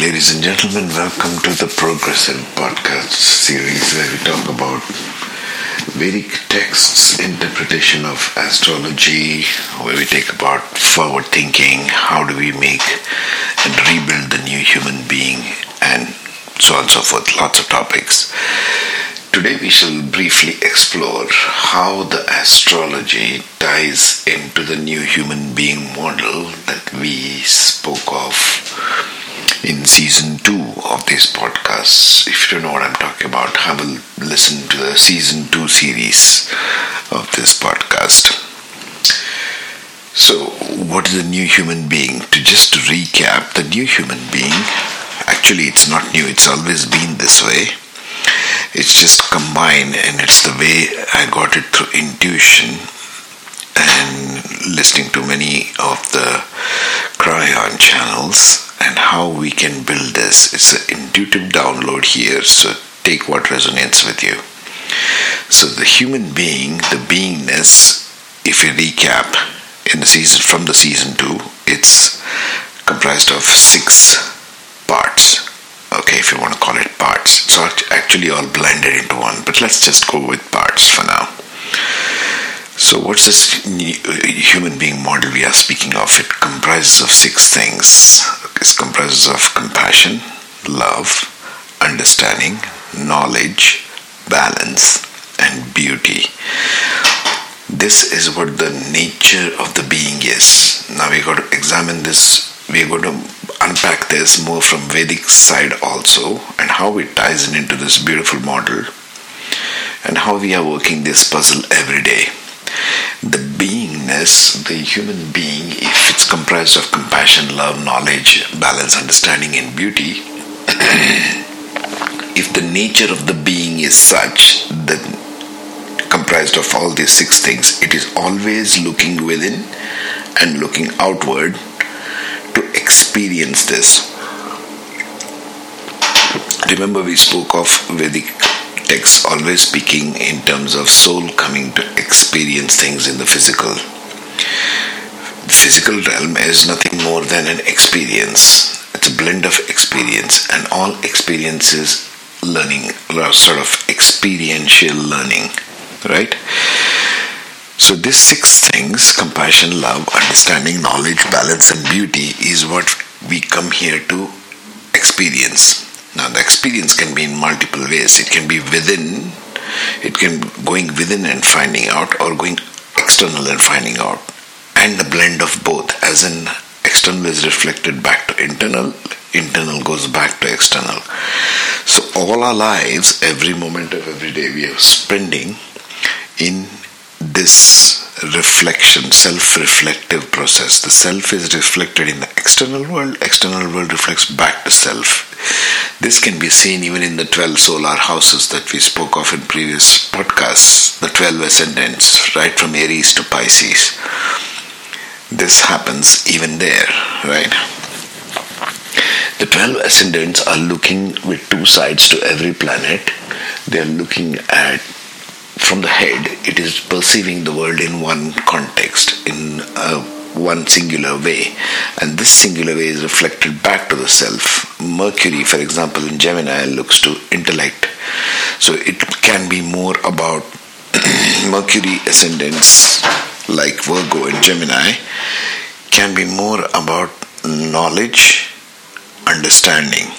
ladies and gentlemen, welcome to the Progress Progressive podcast series where we talk about Vedic texts, interpretation of astrology, where we take about forward thinking, how do we make and rebuild the new human being, and so on and so forth. Lots of topics. Today we shall briefly explore how the astrology ties into the new human being model that we spoke of in season two of this podcast. If you don't know what I'm talking about, have a listen to the season two series of this podcast. So, what is a new human being? To just recap, the new human being actually, it's not new, it's always been this way it's just combined and it's the way I got it through intuition and listening to many of the Kryon channels and how we can build this. It's an intuitive download here, so take what resonates with you. So the human being, the beingness, if you recap in the season from the season two, it's comprised of six parts okay, if you want to call it parts. It's actually all blended into one, but let's just go with parts for now. So, what's this uh, human being model we are speaking of? It comprises of six things. It comprises of compassion, love, understanding, knowledge, balance, and beauty. This is what the nature of the being is. Now we got to examine this. We are going to unpack this more from Vedic side also and how it ties in into this beautiful model and how we are working this puzzle every day. The beingness, the human being, if it's comprised of compassion, love, knowledge, balance, understanding, and beauty, if the nature of the being is such that comprised of all these six things, it is always looking within and looking outward to experience this. Remember, we spoke of Vedic texts always speaking in terms of soul coming to experience things in the physical. The physical realm is nothing more than an experience. It's a blend of experience, and all experiences learning, uh, sort of experiential learning, right? So, these six things compassion, love, understanding, knowledge, balance, and beauty is what we come here to experience. Now, the experience can be in multiple ways. It can be within, it can going within and finding out, or going external and finding out, and the blend of both, as in external is reflected back to internal, internal goes back to external. So, all our lives, every moment of every day, we are spending in this reflection, self reflective process. The self is reflected in the external world, external world reflects back to self. This can be seen even in the 12 solar houses that we spoke of in previous podcasts, the 12 ascendants, right from Aries to Pisces. This happens even there, right? The 12 ascendants are looking with two sides to every planet. They are looking at from the head, it is perceiving the world in one context, in a, one singular way, and this singular way is reflected back to the self. Mercury, for example, in Gemini looks to intellect, so it can be more about Mercury ascendants like Virgo and Gemini, can be more about knowledge, understanding,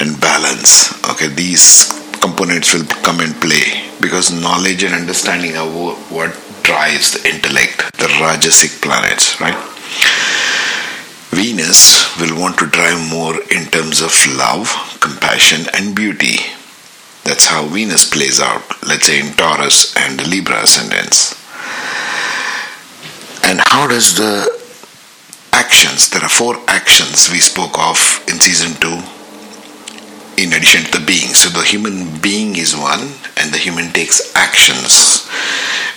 and balance. Okay, these components will come and play because knowledge and understanding are what drives the intellect, the Rajasic planets, right? Venus will want to drive more in terms of love, compassion, and beauty. That's how Venus plays out, let's say in Taurus and the Libra ascendants. And how does the actions, there are four actions we spoke of in season 2 in addition to the being. So the human being is one, and the human takes actions.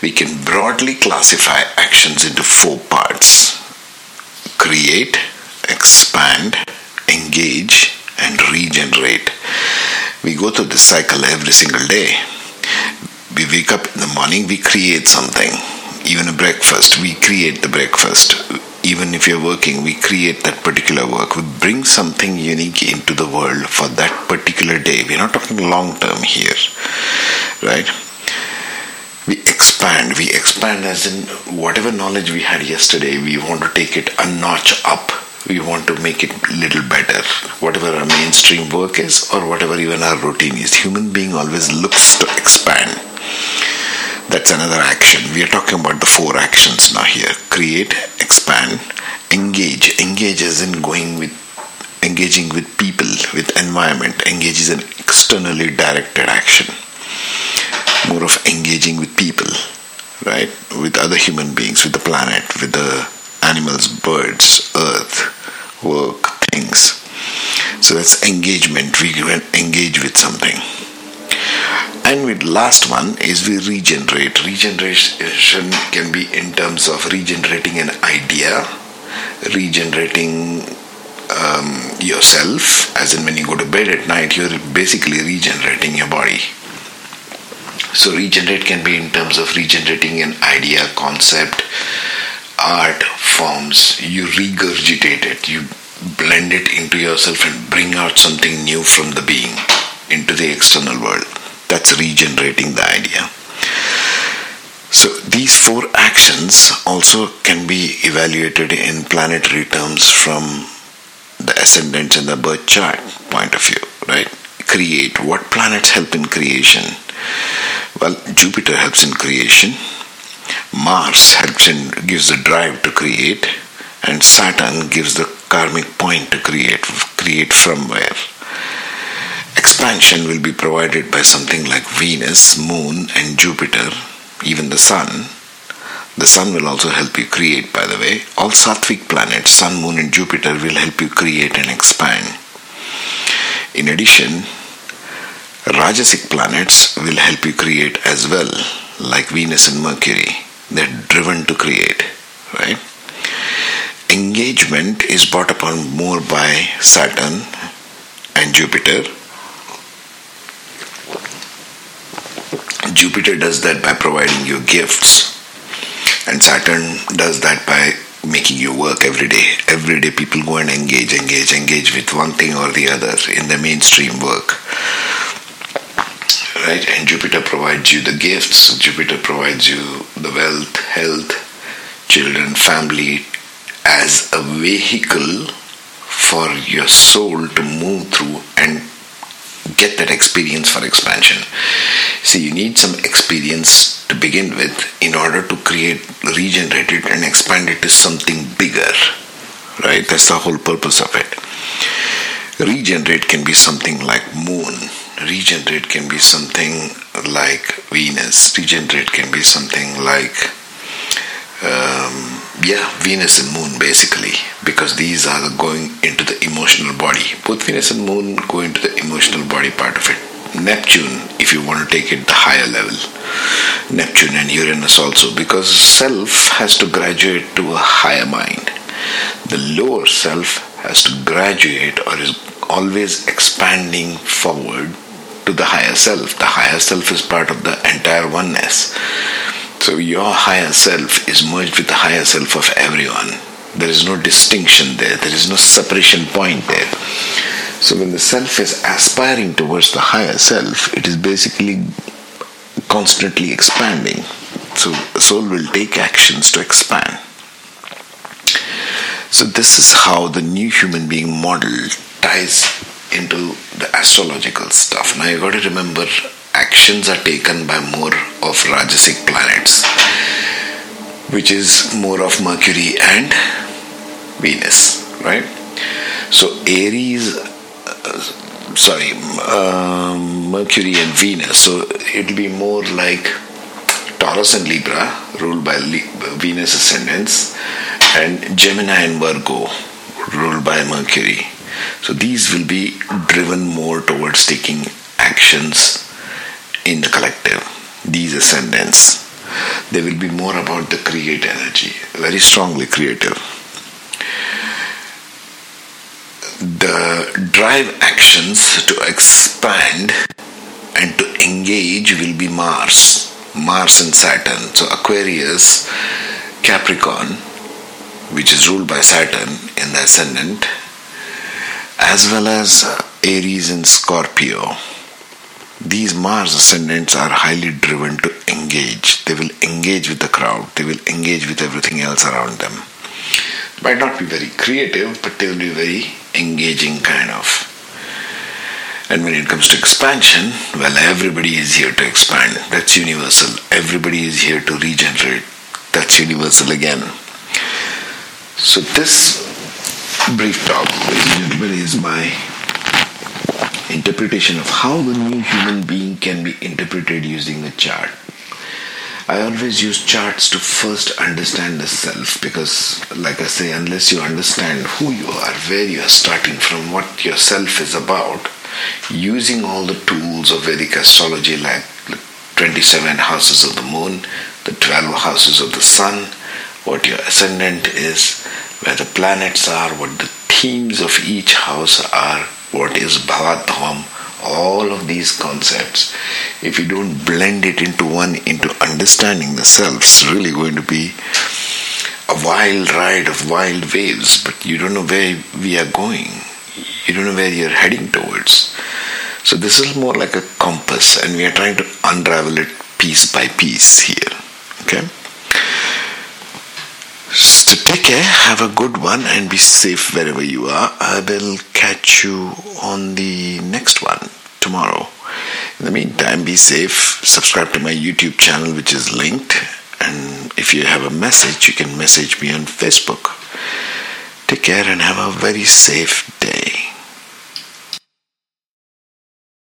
We can broadly classify actions into four parts create, expand, engage, and regenerate. We go through this cycle every single day. We wake up in the morning, we create something. Even a breakfast, we create the breakfast. Even if you're working, we create that particular work. We bring something unique into the world for that particular day. We're not talking long term here, right? We expand. We expand as in whatever knowledge we had yesterday, we want to take it a notch up. We want to make it a little better. Whatever our mainstream work is, or whatever even our routine is, human being always looks to expand that's another action. We are talking about the four actions now here create, expand, engage. Engage is in going with engaging with people, with environment. Engage is an externally directed action. More of engaging with people, right? With other human beings, with the planet, with the animals, birds, earth, work, things. So that's engagement. We engage with something and with last one is we regenerate. Regeneration can be in terms of regenerating an idea, regenerating um, yourself, as in when you go to bed at night, you're basically regenerating your body. So, regenerate can be in terms of regenerating an idea, concept, art, forms. You regurgitate it, you blend it into yourself and bring out something new from the being into the external world. That's regenerating the idea. So these four actions also can be evaluated in planetary terms from the ascendant and the birth chart point of view, right? Create. What planets help in creation? Well, Jupiter helps in creation. Mars helps in gives the drive to create, and Saturn gives the karmic point to create. Create from where? Expansion will be provided by something like Venus, Moon, and Jupiter, even the Sun. The Sun will also help you create, by the way. All Sattvic planets, Sun, Moon, and Jupiter, will help you create and expand. In addition, Rajasic planets will help you create as well, like Venus and Mercury. They're driven to create, right? Engagement is brought upon more by Saturn and Jupiter Jupiter does that by providing you gifts, and Saturn does that by making you work every day. Every day, people go and engage, engage, engage with one thing or the other in the mainstream work. Right? And Jupiter provides you the gifts, Jupiter provides you the wealth, health, children, family as a vehicle for your soul to move through and get that experience for expansion. See, you need some experience to begin with in order to create, regenerate it, and expand it to something bigger. Right? That's the whole purpose of it. Regenerate can be something like moon. Regenerate can be something like Venus. Regenerate can be something like um, yeah, Venus and Moon basically, because these are going into the emotional body. Both Venus and Moon go into the emotional body part of it. Neptune, if you want to take it the higher level, Neptune and Uranus also, because self has to graduate to a higher mind. The lower self has to graduate or is always expanding forward to the higher self. The higher self is part of the entire oneness so your higher self is merged with the higher self of everyone. There is no distinction there, there is no separation point there. So when the self is aspiring towards the higher self, it is basically constantly expanding. So soul will take actions to expand. So this is how the new human being model ties into the astrological stuff. Now you got to remember actions are taken by more of Rajasic planets, which is more of Mercury and Venus, right? So Aries, uh, sorry, um, Mercury and Venus. So it'll be more like Taurus and Libra, ruled by Venus ascendants, and Gemini and Virgo, ruled by Mercury. So these will be driven more towards taking actions in the collective, these ascendants, they will be more about the create energy, very strongly creative. The drive actions to expand and to engage will be Mars, Mars and Saturn. So Aquarius, Capricorn which is ruled by Saturn in the ascendant, as well as Aries and Scorpio. These Mars ascendants are highly driven to engage. They will engage with the crowd, they will engage with everything else around them. Might not be very creative, but they will be very engaging kind of. And when it comes to expansion, well, everybody is here to expand. That's universal. Everybody is here to regenerate. That's universal again. So, this brief talk, ladies and gentlemen, is my interpretation of how the new human being can be interpreted using a chart. I always use charts to first understand the self because, like I say, unless you understand who you are, where you are starting from, what your self is about, using all the tools of Vedic astrology like 27 houses of the moon, the 12 houses of the sun, what your ascendant is, where the planets are, what the themes of each house are, what is Bhavat Bhavam, all of these concepts, if you don't blend it into one, into understanding the self, it's really going to be a wild ride of wild waves, but you don't know where we are going. You don't know where you're heading towards. So this is more like a compass, and we are trying to unravel it piece by piece here. Okay? Take care, have a good one, and be safe wherever you are. I will catch you on the next one tomorrow. In the meantime, be safe. Subscribe to my YouTube channel, which is linked. And if you have a message, you can message me on Facebook. Take care and have a very safe day.